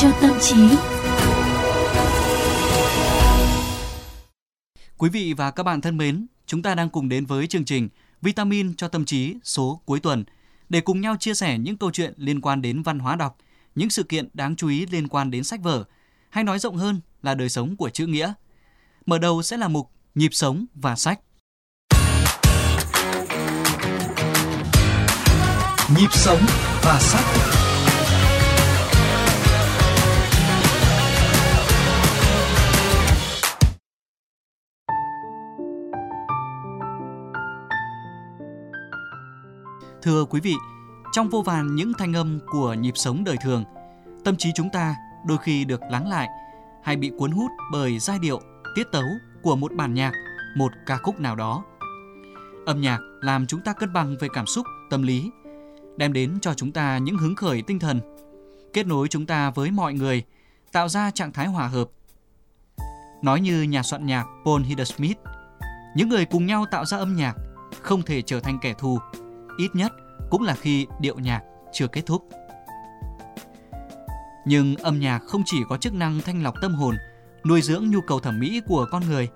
cho tâm trí. Quý vị và các bạn thân mến, chúng ta đang cùng đến với chương trình Vitamin cho tâm trí số cuối tuần để cùng nhau chia sẻ những câu chuyện liên quan đến văn hóa đọc, những sự kiện đáng chú ý liên quan đến sách vở, hay nói rộng hơn là đời sống của chữ nghĩa. Mở đầu sẽ là mục Nhịp sống và sách. Nhịp sống và sách. Thưa quý vị, trong vô vàn những thanh âm của nhịp sống đời thường, tâm trí chúng ta đôi khi được lắng lại hay bị cuốn hút bởi giai điệu, tiết tấu của một bản nhạc, một ca khúc nào đó. Âm nhạc làm chúng ta cân bằng về cảm xúc, tâm lý, đem đến cho chúng ta những hứng khởi tinh thần, kết nối chúng ta với mọi người, tạo ra trạng thái hòa hợp. Nói như nhà soạn nhạc Paul Hindemith, những người cùng nhau tạo ra âm nhạc không thể trở thành kẻ thù, ít nhất cũng là khi điệu nhạc chưa kết thúc. Nhưng âm nhạc không chỉ có chức năng thanh lọc tâm hồn, nuôi dưỡng nhu cầu thẩm mỹ của con người.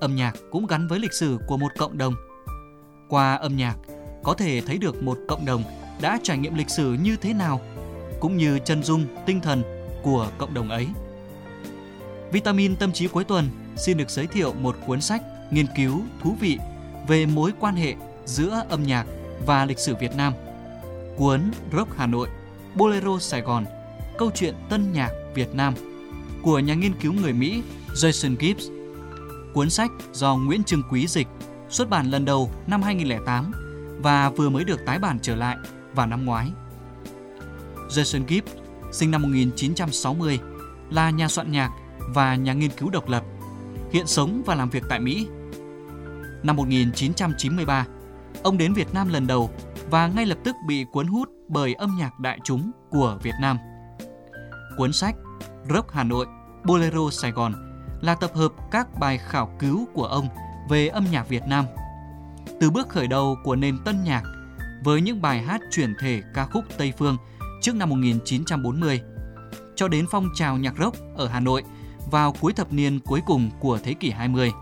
Âm nhạc cũng gắn với lịch sử của một cộng đồng. Qua âm nhạc, có thể thấy được một cộng đồng đã trải nghiệm lịch sử như thế nào, cũng như chân dung, tinh thần của cộng đồng ấy. Vitamin tâm trí cuối tuần xin được giới thiệu một cuốn sách nghiên cứu thú vị về mối quan hệ giữa âm nhạc và lịch sử Việt Nam. Cuốn Rock Hà Nội, Bolero Sài Gòn, câu chuyện tân nhạc Việt Nam của nhà nghiên cứu người Mỹ Jason Gibbs. Cuốn sách do Nguyễn Trương Quý dịch, xuất bản lần đầu năm 2008 và vừa mới được tái bản trở lại vào năm ngoái. Jason Gibbs, sinh năm 1960, là nhà soạn nhạc và nhà nghiên cứu độc lập, hiện sống và làm việc tại Mỹ. Năm 1993, ông đến Việt Nam lần đầu và ngay lập tức bị cuốn hút bởi âm nhạc đại chúng của Việt Nam. Cuốn sách Rock Hà Nội, Bolero Sài Gòn là tập hợp các bài khảo cứu của ông về âm nhạc Việt Nam. Từ bước khởi đầu của nền tân nhạc với những bài hát chuyển thể ca khúc Tây Phương trước năm 1940 cho đến phong trào nhạc rock ở Hà Nội vào cuối thập niên cuối cùng của thế kỷ 20.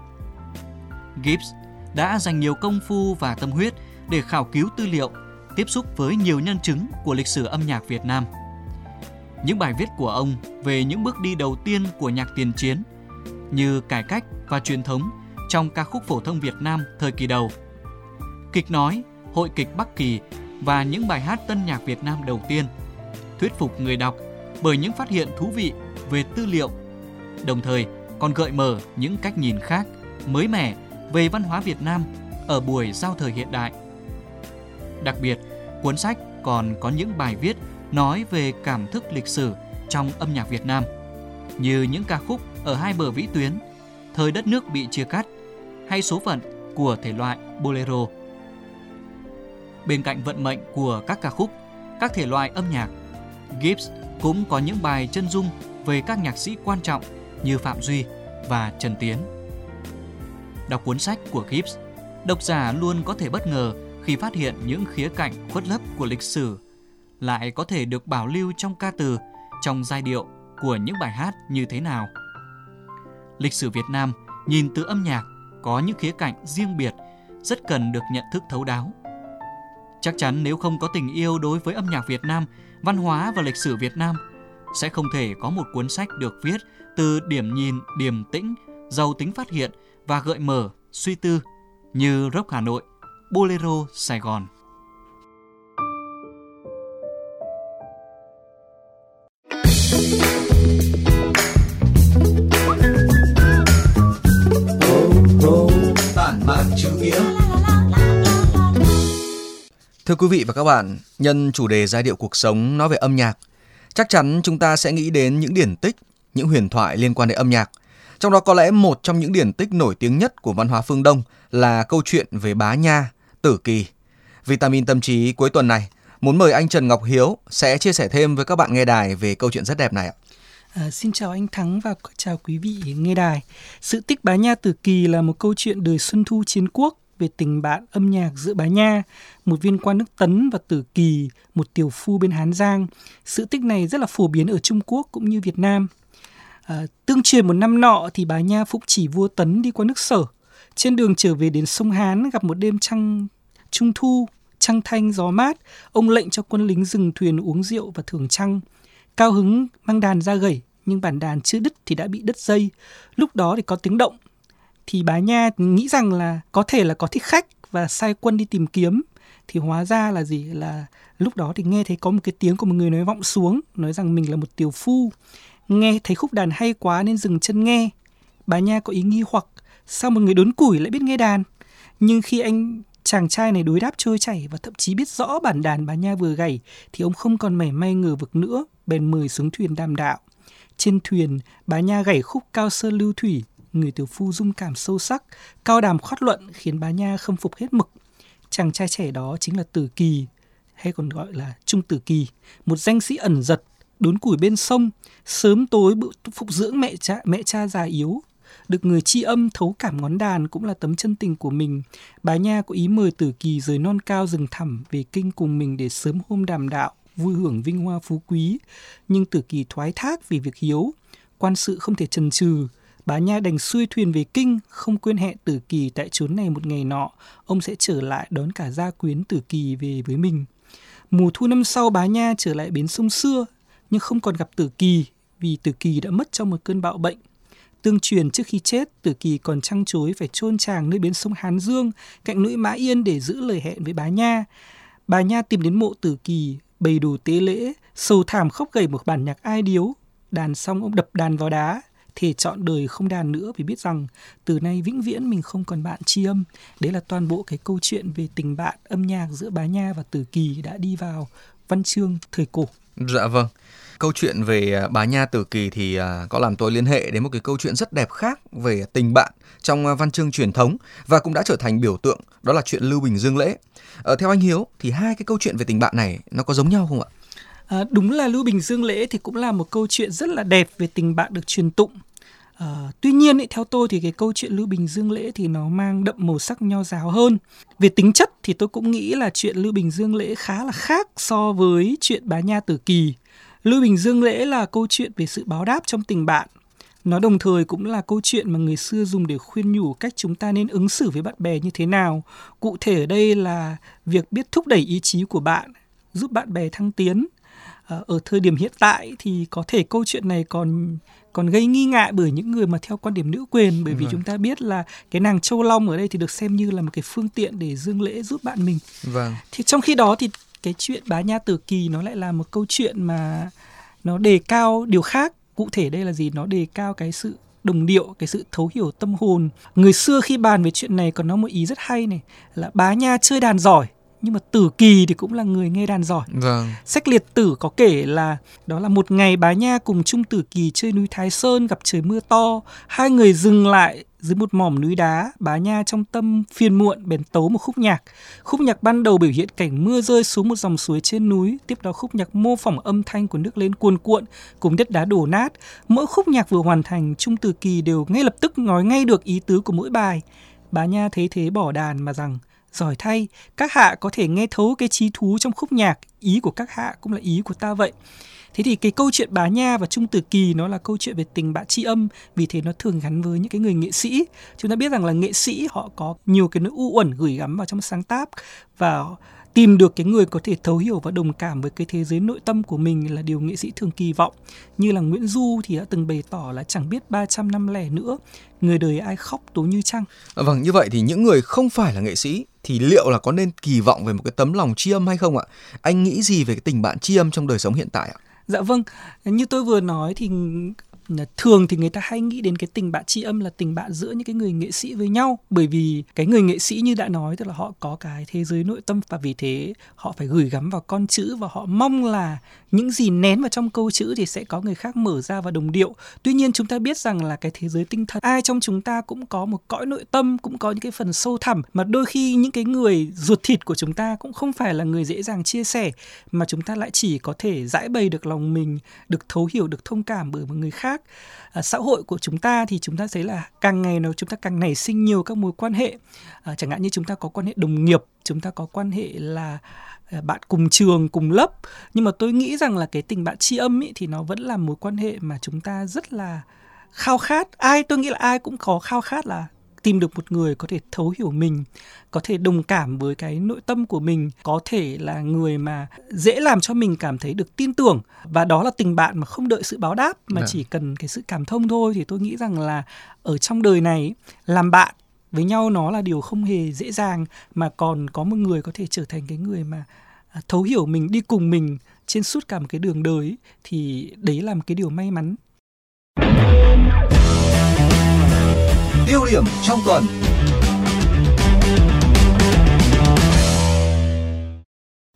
Gibbs đã dành nhiều công phu và tâm huyết để khảo cứu tư liệu, tiếp xúc với nhiều nhân chứng của lịch sử âm nhạc Việt Nam. Những bài viết của ông về những bước đi đầu tiên của nhạc tiền chiến như cải cách và truyền thống trong ca khúc phổ thông Việt Nam thời kỳ đầu, kịch nói, hội kịch Bắc Kỳ và những bài hát tân nhạc Việt Nam đầu tiên, thuyết phục người đọc bởi những phát hiện thú vị về tư liệu, đồng thời còn gợi mở những cách nhìn khác, mới mẻ về văn hóa Việt Nam ở buổi giao thời hiện đại. Đặc biệt, cuốn sách còn có những bài viết nói về cảm thức lịch sử trong âm nhạc Việt Nam, như những ca khúc ở hai bờ vĩ tuyến, thời đất nước bị chia cắt, hay số phận của thể loại bolero. Bên cạnh vận mệnh của các ca khúc, các thể loại âm nhạc, Gibbs cũng có những bài chân dung về các nhạc sĩ quan trọng như Phạm Duy và Trần Tiến. Đọc cuốn sách của Gibbs, độc giả luôn có thể bất ngờ khi phát hiện những khía cạnh khuất lấp của lịch sử lại có thể được bảo lưu trong ca từ, trong giai điệu của những bài hát như thế nào. Lịch sử Việt Nam nhìn từ âm nhạc có những khía cạnh riêng biệt rất cần được nhận thức thấu đáo. Chắc chắn nếu không có tình yêu đối với âm nhạc Việt Nam, văn hóa và lịch sử Việt Nam, sẽ không thể có một cuốn sách được viết từ điểm nhìn điềm tĩnh, giàu tính phát hiện và gợi mở, suy tư như Rock Hà Nội, Bolero Sài Gòn. Bản mạn chữ nghĩa. Thưa quý vị và các bạn, nhân chủ đề giai điệu cuộc sống nói về âm nhạc, chắc chắn chúng ta sẽ nghĩ đến những điển tích, những huyền thoại liên quan đến âm nhạc. Trong đó có lẽ một trong những điển tích nổi tiếng nhất của văn hóa phương Đông là câu chuyện về bá nha, tử kỳ. Vitamin tâm trí cuối tuần này muốn mời anh Trần Ngọc Hiếu sẽ chia sẻ thêm với các bạn nghe đài về câu chuyện rất đẹp này ạ. À, xin chào anh Thắng và chào quý vị nghe đài. Sự tích bá nha tử kỳ là một câu chuyện đời Xuân Thu chiến quốc về tình bạn âm nhạc giữa Bá Nha, một viên quan nước Tấn và Tử Kỳ, một tiểu phu bên Hán Giang. Sự tích này rất là phổ biến ở Trung Quốc cũng như Việt Nam. À, tương truyền một năm nọ thì bà Nha phụng chỉ vua Tấn đi qua nước Sở. Trên đường trở về đến sông Hán gặp một đêm trăng trung thu, trăng thanh gió mát, ông lệnh cho quân lính dừng thuyền uống rượu và thưởng trăng. Cao hứng mang đàn ra gẩy, nhưng bản đàn chưa đứt thì đã bị đứt dây. Lúc đó thì có tiếng động, thì bá nha nghĩ rằng là có thể là có thích khách và sai quân đi tìm kiếm thì hóa ra là gì là lúc đó thì nghe thấy có một cái tiếng của một người nói vọng xuống nói rằng mình là một tiểu phu nghe thấy khúc đàn hay quá nên dừng chân nghe. Bà nha có ý nghi hoặc sao một người đốn củi lại biết nghe đàn? Nhưng khi anh chàng trai này đối đáp trôi chảy và thậm chí biết rõ bản đàn bà nha vừa gảy thì ông không còn mảy may ngờ vực nữa bèn mời xuống thuyền đàm đạo. Trên thuyền bà nha gảy khúc cao sơn lưu thủy người tiểu phu dung cảm sâu sắc, cao đàm khoát luận khiến bà nha khâm phục hết mực. Chàng trai trẻ đó chính là Tử Kỳ, hay còn gọi là Trung Tử Kỳ, một danh sĩ ẩn giật, đốn củi bên sông, sớm tối phục dưỡng mẹ cha, mẹ cha già yếu. Được người tri âm thấu cảm ngón đàn cũng là tấm chân tình của mình. bà Nha có ý mời Tử Kỳ rời non cao rừng thẳm về kinh cùng mình để sớm hôm đàm đạo, vui hưởng vinh hoa phú quý. Nhưng Tử Kỳ thoái thác vì việc hiếu, quan sự không thể trần trừ, bà Nha đành xuôi thuyền về kinh, không quên hẹn Tử Kỳ tại chốn này một ngày nọ, ông sẽ trở lại đón cả gia quyến Tử Kỳ về với mình. Mùa thu năm sau Bá Nha trở lại bến sông xưa, nhưng không còn gặp Tử Kỳ vì Tử Kỳ đã mất trong một cơn bạo bệnh. Tương truyền trước khi chết, Tử Kỳ còn trăng chối phải chôn chàng nơi bến sông Hán Dương, cạnh núi Mã Yên để giữ lời hẹn với Bá Nha. Bà Nha tìm đến mộ Tử Kỳ, bày đủ tế lễ, sầu thảm khóc gầy một bản nhạc ai điếu. Đàn xong ông đập đàn vào đá, thể chọn đời không đàn nữa vì biết rằng từ nay vĩnh viễn mình không còn bạn tri âm. Đấy là toàn bộ cái câu chuyện về tình bạn âm nhạc giữa Bá Nha và Tử Kỳ đã đi vào văn chương thời cổ. Dạ vâng. Câu chuyện về à, bà Nha Tử Kỳ thì à, có làm tôi liên hệ đến một cái câu chuyện rất đẹp khác về tình bạn trong à, văn chương truyền thống và cũng đã trở thành biểu tượng đó là chuyện Lưu Bình Dương Lễ. Ờ, theo anh Hiếu thì hai cái câu chuyện về tình bạn này nó có giống nhau không ạ? À, đúng là Lưu Bình Dương Lễ thì cũng là một câu chuyện rất là đẹp về tình bạn được truyền tụng. À, tuy nhiên ý, theo tôi thì cái câu chuyện Lưu Bình Dương Lễ thì nó mang đậm màu sắc nho giáo hơn. Về tính chất thì tôi cũng nghĩ là chuyện Lưu Bình Dương Lễ khá là khác so với chuyện Bá Nha Tử Kỳ. Lưu Bình Dương Lễ là câu chuyện về sự báo đáp trong tình bạn. Nó đồng thời cũng là câu chuyện mà người xưa dùng để khuyên nhủ cách chúng ta nên ứng xử với bạn bè như thế nào. Cụ thể ở đây là việc biết thúc đẩy ý chí của bạn, giúp bạn bè thăng tiến, Ờ, ở thời điểm hiện tại thì có thể câu chuyện này còn còn gây nghi ngại bởi những người mà theo quan điểm nữ quyền bởi vì vâng. chúng ta biết là cái nàng châu long ở đây thì được xem như là một cái phương tiện để dương lễ giúp bạn mình. Vâng. Thì trong khi đó thì cái chuyện bá nha tử kỳ nó lại là một câu chuyện mà nó đề cao điều khác. Cụ thể đây là gì? Nó đề cao cái sự đồng điệu cái sự thấu hiểu tâm hồn. Người xưa khi bàn về chuyện này còn nói một ý rất hay này là bá nha chơi đàn giỏi nhưng mà tử kỳ thì cũng là người nghe đàn giỏi. Vâng. sách liệt tử có kể là đó là một ngày bá nha cùng trung tử kỳ chơi núi thái sơn gặp trời mưa to. Hai người dừng lại dưới một mỏm núi đá, bá nha trong tâm phiền muộn bèn tấu một khúc nhạc. Khúc nhạc ban đầu biểu hiện cảnh mưa rơi xuống một dòng suối trên núi, tiếp đó khúc nhạc mô phỏng âm thanh của nước lên cuồn cuộn, cùng đất đá đổ nát. Mỗi khúc nhạc vừa hoàn thành, trung từ kỳ đều ngay lập tức nói ngay được ý tứ của mỗi bài. Bá nha thấy thế bỏ đàn mà rằng Giỏi thay, các hạ có thể nghe thấu cái trí thú trong khúc nhạc, ý của các hạ cũng là ý của ta vậy. Thế thì cái câu chuyện Bá Nha và Trung Tử Kỳ nó là câu chuyện về tình bạn tri âm, vì thế nó thường gắn với những cái người nghệ sĩ. Chúng ta biết rằng là nghệ sĩ họ có nhiều cái nỗi u uẩn gửi gắm vào trong sáng tác và tìm được cái người có thể thấu hiểu và đồng cảm với cái thế giới nội tâm của mình là điều nghệ sĩ thường kỳ vọng. Như là Nguyễn Du thì đã từng bày tỏ là chẳng biết 300 năm lẻ nữa, người đời ai khóc tố như trăng. Vâng, như vậy thì những người không phải là nghệ sĩ thì liệu là có nên kỳ vọng về một cái tấm lòng tri âm hay không ạ? Anh nghĩ gì về cái tình bạn tri âm trong đời sống hiện tại ạ? Dạ vâng, như tôi vừa nói thì thường thì người ta hay nghĩ đến cái tình bạn tri âm là tình bạn giữa những cái người nghệ sĩ với nhau. Bởi vì cái người nghệ sĩ như đã nói, tức là họ có cái thế giới nội tâm và vì thế họ phải gửi gắm vào con chữ và họ mong là những gì nén vào trong câu chữ thì sẽ có người khác mở ra và đồng điệu. Tuy nhiên chúng ta biết rằng là cái thế giới tinh thần, ai trong chúng ta cũng có một cõi nội tâm, cũng có những cái phần sâu thẳm. Mà đôi khi những cái người ruột thịt của chúng ta cũng không phải là người dễ dàng chia sẻ, mà chúng ta lại chỉ có thể giải bày được lòng mình, được thấu hiểu, được thông cảm bởi một người khác tác à, xã hội của chúng ta thì chúng ta thấy là càng ngày nó chúng ta càng nảy sinh nhiều các mối quan hệ. À, chẳng hạn như chúng ta có quan hệ đồng nghiệp chúng ta có quan hệ là à, bạn cùng trường cùng lớp. Nhưng mà tôi nghĩ rằng là cái tình bạn tri âm ý, thì nó vẫn là mối quan hệ mà chúng ta rất là khao khát. Ai tôi nghĩ là ai cũng có khao khát là tìm được một người có thể thấu hiểu mình có thể đồng cảm với cái nội tâm của mình có thể là người mà dễ làm cho mình cảm thấy được tin tưởng. Và đó là tình bạn mà không đợi sự báo đáp mà Dạ. chỉ cần cái sự cảm thông thôi. Thì tôi nghĩ rằng là ở trong đời này làm bạn với nhau nó là điều không hề dễ dàng mà còn có một người có thể trở thành cái người mà à, thấu hiểu mình đi cùng mình trên suốt cả một cái đường đời thì đấy là một cái điều may mắn Tiêu điểm trong tuần.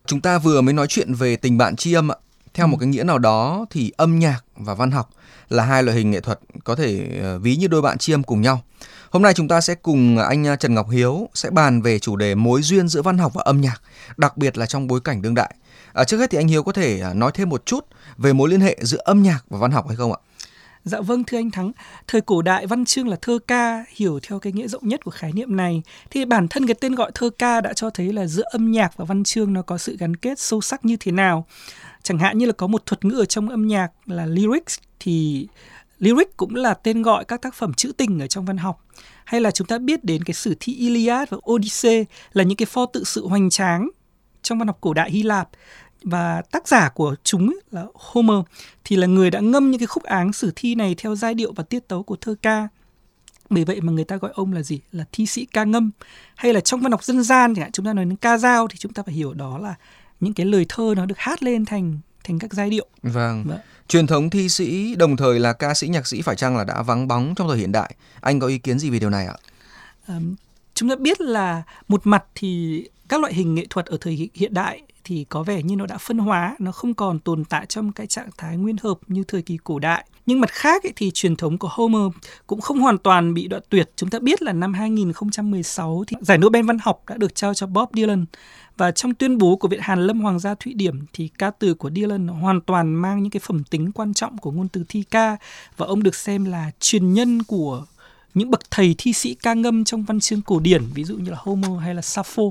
Chúng ta vừa mới nói chuyện về tình bạn tri âm ạ. Theo một cái nghĩa nào đó thì âm nhạc và văn học là hai loại hình nghệ thuật có thể ờ, ví như đôi bạn tri âm cùng nhau. Hôm nay chúng ta sẽ cùng anh ờ, Trần Ngọc Hiếu sẽ bàn về chủ đề mối duyên giữa văn học và âm nhạc, đặc biệt là trong bối cảnh đương đại. À, trước hết thì anh Hiếu có thể nói thêm một chút về mối liên hệ giữa âm nhạc và văn học hay không ạ? Dạ vâng thưa anh Thắng, thời cổ đại văn chương là thơ ca, hiểu theo cái nghĩa rộng nhất của khái niệm này thì bản thân cái tên gọi thơ ca đã cho thấy là giữa âm nhạc và văn chương nó có sự gắn kết sâu sắc như thế nào. Chẳng hạn như là có một thuật ngữ ở trong âm nhạc là lyrics thì lyric cũng là tên gọi các tác phẩm trữ tình ở trong văn học. Hay là chúng ta biết đến cái sử thi Iliad và Odyssey là những cái pho tự sự hoành tráng trong văn học cổ đại Hy Lạp và tác giả của chúng ấy là Homer thì là người đã ngâm những cái khúc áng sử thi này theo giai điệu và tiết tấu của thơ ca. Bởi vậy mà người ta gọi ông là gì? Là thi sĩ ca ngâm. Hay là trong văn học dân gian chẳng hạn chúng ta nói đến ca dao thì chúng ta phải hiểu đó là những cái lời thơ nó được hát lên thành thành các giai điệu. Vâng. Vâng. Truyền thống thi sĩ đồng thời là ca sĩ nhạc sĩ phải chăng là đã vắng bóng trong thời hiện đại? Anh có ý kiến gì về điều này ạ? Ờm, chúng ta biết là một mặt thì các loại hình nghệ thuật ở thời hiện- đại thì có vẻ như nó đã phân hóa, nó không còn tồn tại trong cái trạng thái nguyên hợp như thời kỳ cổ đại. Nhưng mặt khác ấy, thì truyền thống của Homer cũng không hoàn toàn bị đoạn tuyệt. Chúng ta biết là năm 2016 thì giải Nobel văn học đã được trao cho Bob Dylan và trong tuyên bố của Viện Hàn Lâm Hoàng gia Thụy Điển thì ca từ của Dylan hoàn toàn mang những cái phẩm tính quan trọng của ngôn từ thi ca và ông được xem là truyền nhân của những bậc thầy thi sĩ ca ngâm trong văn chương cổ điển ví dụ như là Homer hay là Sappho.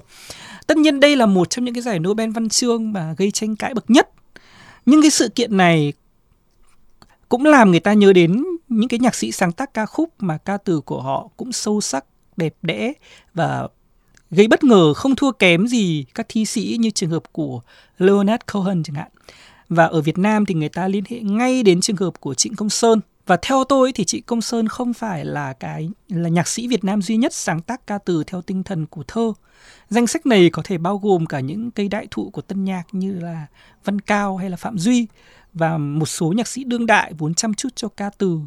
Tất nhiên đây là một trong những cái giải Nobel văn chương mà gây tranh cãi bậc nhất. Nhưng cái sự kiện này cũng làm người ta nhớ đến những cái nhạc sĩ sáng tác ca khúc mà ca từ của họ cũng sâu sắc, đẹp đẽ và gây bất ngờ không thua kém gì các thi sĩ như trường hợp của Leonard Cohen chẳng hạn. Và ở Việt Nam thì người ta liên hệ ngay đến trường hợp của Trịnh Công Sơn. Và theo tôi thì chị Công Sơn không phải là cái, là nhạc sĩ Việt Nam duy nhất sáng tác ca từ theo tinh thần của thơ. Danh sách này có thể bao gồm cả những cây đại thụ của tân nhạc như là Văn Cao hay là Phạm Duy và một số nhạc sĩ đương đại vốn chăm chút cho ca từ.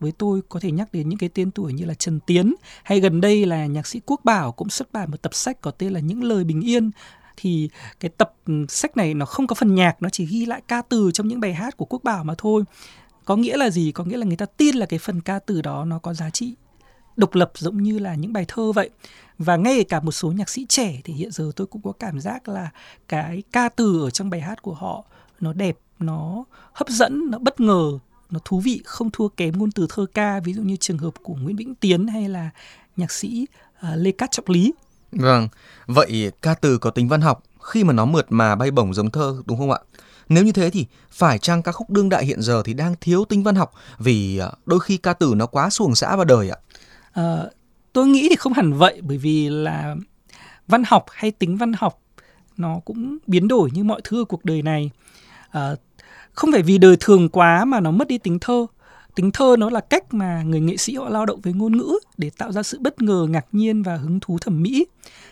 Với tôi có thể nhắc đến những cái tên tuổi như là Trần Tiến hay gần đây là nhạc sĩ Quốc Bảo cũng xuất bản một tập sách có tên là Những lời bình yên thì cái tập ừ, sách này nó không có phần nhạc, nó chỉ ghi lại ca từ trong những bài hát của Quốc Bảo mà thôi có nghĩa là gì? Có nghĩa là người ta tin là cái phần ca từ đó nó có giá trị độc lập giống như là những bài thơ vậy. Và ngay cả một số nhạc sĩ trẻ thì hiện giờ tôi cũng có cảm giác là cái ca từ ở trong bài hát của họ nó đẹp nó hấp dẫn nó bất ngờ nó thú vị không thua kém ngôn từ thơ ca ví dụ như trường hợp của Nguyễn Vĩnh Tiến hay là nhạc sĩ uh, Lê Cát Trọng Lý. Vâng, vậy ca từ có tính văn học khi mà nó mượt mà bay bổng giống thơ đúng không ạ? Nếu như thế thì phải chăng ca khúc đương đại hiện giờ thì đang thiếu tính văn học? Vì ờ, đôi khi ca từ nó quá xuồng xã vào đời ạ? À, tôi nghĩ thì không hẳn vậy bởi vì là văn học hay tính văn học nó cũng biến đổi như mọi thứ ở cuộc đời này. À, không phải vì đời thường quá mà nó mất đi tính thơ. Tính thơ nó là cách mà người nghệ sĩ họ lao động với ngôn ngữ để tạo ra sự bất ngờ ngạc nhiên và hứng thú thẩm mỹ.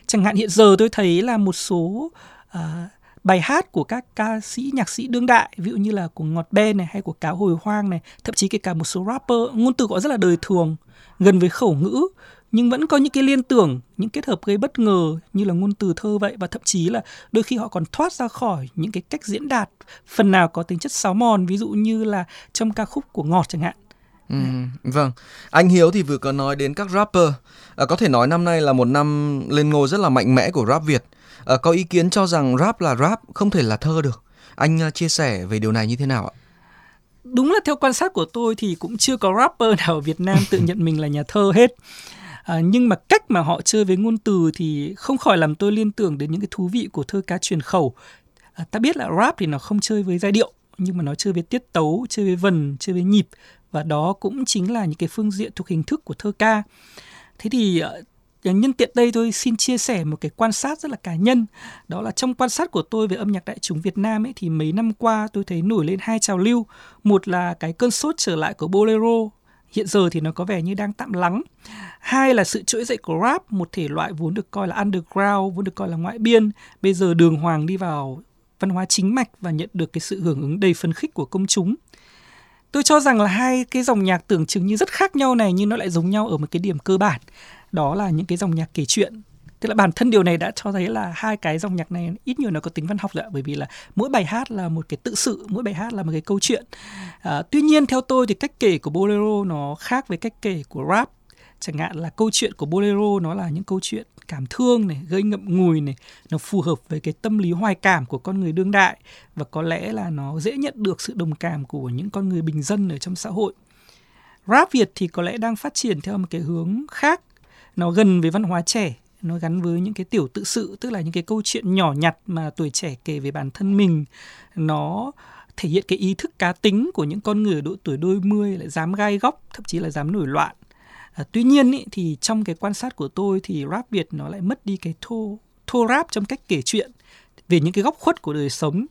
Chẳng hạn hiện giờ tôi thấy là một số à, bài hát của các ca sĩ nhạc sĩ đương đại ví dụ như là của ngọt bê này hay của cáo hồi hoang này thậm chí kể cả một số rapper ngôn từ họ rất là đời thường gần với khẩu ngữ nhưng vẫn có những cái liên tưởng những kết hợp gây bất ngờ như là ngôn từ thơ vậy và thậm chí là đôi khi họ còn thoát ra khỏi những cái cách diễn đạt phần nào có tính chất sáo mòn ví dụ như là trong ca khúc của ngọt chẳng hạn Ừ, vâng, anh Hiếu thì vừa có nói đến các rapper. À, có thể nói năm nay là một năm lên ngôi rất là mạnh mẽ của rap Việt. À, có ý kiến cho rằng rap là rap, không thể là thơ được. Anh à, chia sẻ về điều này như thế nào ạ? đúng là theo quan sát của tôi thì cũng chưa có rapper nào ở Việt Nam tự nhận mình là nhà thơ hết. À, nhưng mà cách mà họ chơi với ngôn từ thì không khỏi làm tôi liên tưởng đến những cái thú vị của thơ ca truyền khẩu. À, ta biết là rap thì nó không chơi với giai điệu nhưng mà nó chơi với tiết tấu, chơi với vần, chơi với nhịp và đó cũng chính là những cái phương diện thuộc hình thức của thơ ca. Thế thì ờ, Ờ, nhân tiện đây tôi xin chia sẻ một cái quan sát rất là cá nhân. Đó là trong quan sát của tôi về âm nhạc đại chúng Việt Nam ấy, thì mấy năm qua tôi thấy nổi lên hai trào lưu. Một là cái cơn sốt trở lại của bolero, hiện giờ thì nó có vẻ như đang tạm lắng. Hai là sự trỗi dậy của rap, một thể loại vốn được coi là underground, vốn được coi là ngoại biên. Bây giờ đường hoàng đi vào văn hóa chính mạch và nhận được cái sự hưởng ứng đầy phấn khích của công chúng. Tôi cho rằng là hai cái dòng nhạc tưởng chừng như rất khác nhau này, nhưng nó lại giống nhau ở một cái điểm cơ bản đó là những cái dòng nhạc kể chuyện. Tức là bản thân điều này đã cho thấy là hai cái dòng nhạc này ít nhiều nó có tính văn học rồi bởi vì là mỗi bài hát là một cái tự sự mỗi bài hát là một cái câu chuyện. À, tuy nhiên theo tôi thì cách kể của bolero nó khác với cách kể của rap. Chẳng hạn là câu chuyện của bolero nó là những câu chuyện cảm thương này gây ngậm ngùi này nó phù hợp với cái tâm lý hoài cảm của con người đương đại và có lẽ là nó dễ nhận được sự đồng cảm của những con người bình dân ở trong xã hội. Rap việt thì có lẽ đang phát triển theo một cái hướng khác nó gần với văn hóa trẻ nó gắn với những cái tiểu tự sự tức là những cái câu chuyện nhỏ nhặt mà tuổi trẻ kể về bản thân mình. Nó thể hiện cái ý thức cá tính của những con người ở độ tuổi đôi mươi lại dám gai góc thậm chí là dám nổi loạn. À, tuy nhiên ý, thì trong cái quan sát của tôi thì rap việt nó lại mất đi cái thô thô rap trong cách kể chuyện về những cái góc khuất của đời sống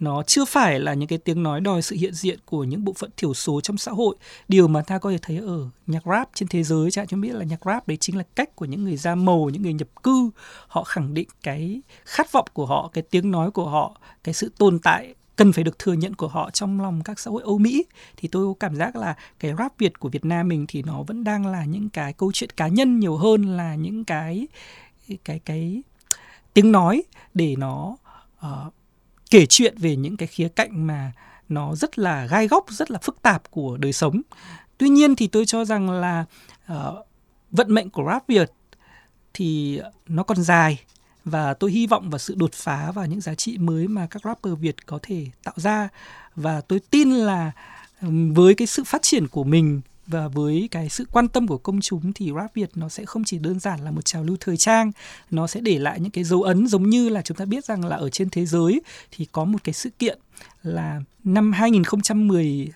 nó chưa phải là những cái tiếng nói đòi sự hiện diện của những bộ phận thiểu số trong xã hội. Điều mà ta có thể thấy ở nhạc rap trên thế giới chẳng chúng biết là nhạc rap đấy chính là cách của những người da màu những người nhập cư. Họ khẳng định cái khát vọng của họ cái tiếng nói của họ cái sự tồn tại cần phải được thừa nhận của họ trong lòng các xã hội Âu Mỹ. Thì tôi có cảm giác là cái rap Việt của Việt Nam mình thì nó vẫn đang là những cái câu chuyện cá nhân nhiều hơn là những cái cái cái tiếng nói để nó uh, kể chuyện về những cái khía cạnh mà nó rất là gai góc rất là phức tạp của đời sống. Tuy nhiên thì tôi cho rằng là uh, vận mệnh của rap việt thì nó còn dài và tôi hy vọng vào sự đột phá và những giá trị mới mà các rapper Việt có thể tạo ra. Và tôi tin là với cái sự phát triển của mình và với cái sự quan tâm của công chúng thì rap Việt nó sẽ không chỉ đơn giản là một trào lưu thời trang, nó sẽ để lại những cái dấu ấn giống như là chúng ta biết rằng là ở trên thế giới thì có một cái sự kiện là năm 2010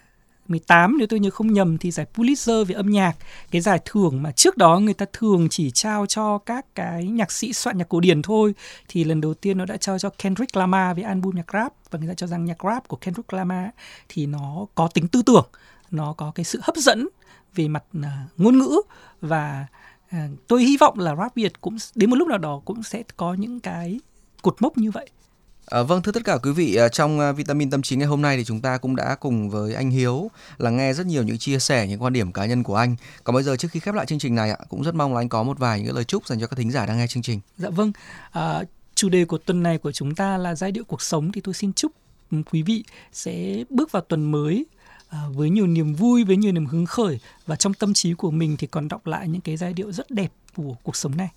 18 nếu tôi nhớ không nhầm thì giải Pulitzer về âm nhạc, cái giải thưởng mà trước đó người ta thường chỉ trao cho các cái nhạc sĩ soạn nhạc cổ điển thôi, thì lần đầu tiên nó đã trao cho Kendrick Lamar với album nhạc rap và người ta cho rằng nhạc rap của Kendrick Lamar thì nó có tính tư tưởng, nó có cái sự hấp dẫn về mặt uh, ngôn ngữ và uh, tôi hy vọng là rap Việt cũng đến một lúc nào đó cũng sẽ có những cái cột mốc như vậy. À, vâng thưa tất cả quý vị trong uh, vitamin tâm trí ngày hôm nay thì chúng ta cũng đã cùng với anh Hiếu là nghe rất nhiều những chia sẻ những quan điểm cá nhân của anh. Còn bây giờ trước khi khép lại chương trình này ạ cũng rất mong là anh có một vài những lời chúc dành cho các thính giả đang nghe chương trình. Dạ vâng. À, chủ đề của tuần này của chúng ta là giai điệu cuộc sống thì tôi xin chúc quý vị sẽ bước vào tuần mới À, À, với nhiều niềm vui, với nhiều niềm hứng khởi. Và trong tâm trí của mình thì còn đọc lại những cái giai điệu rất đẹp của cuộc sống này.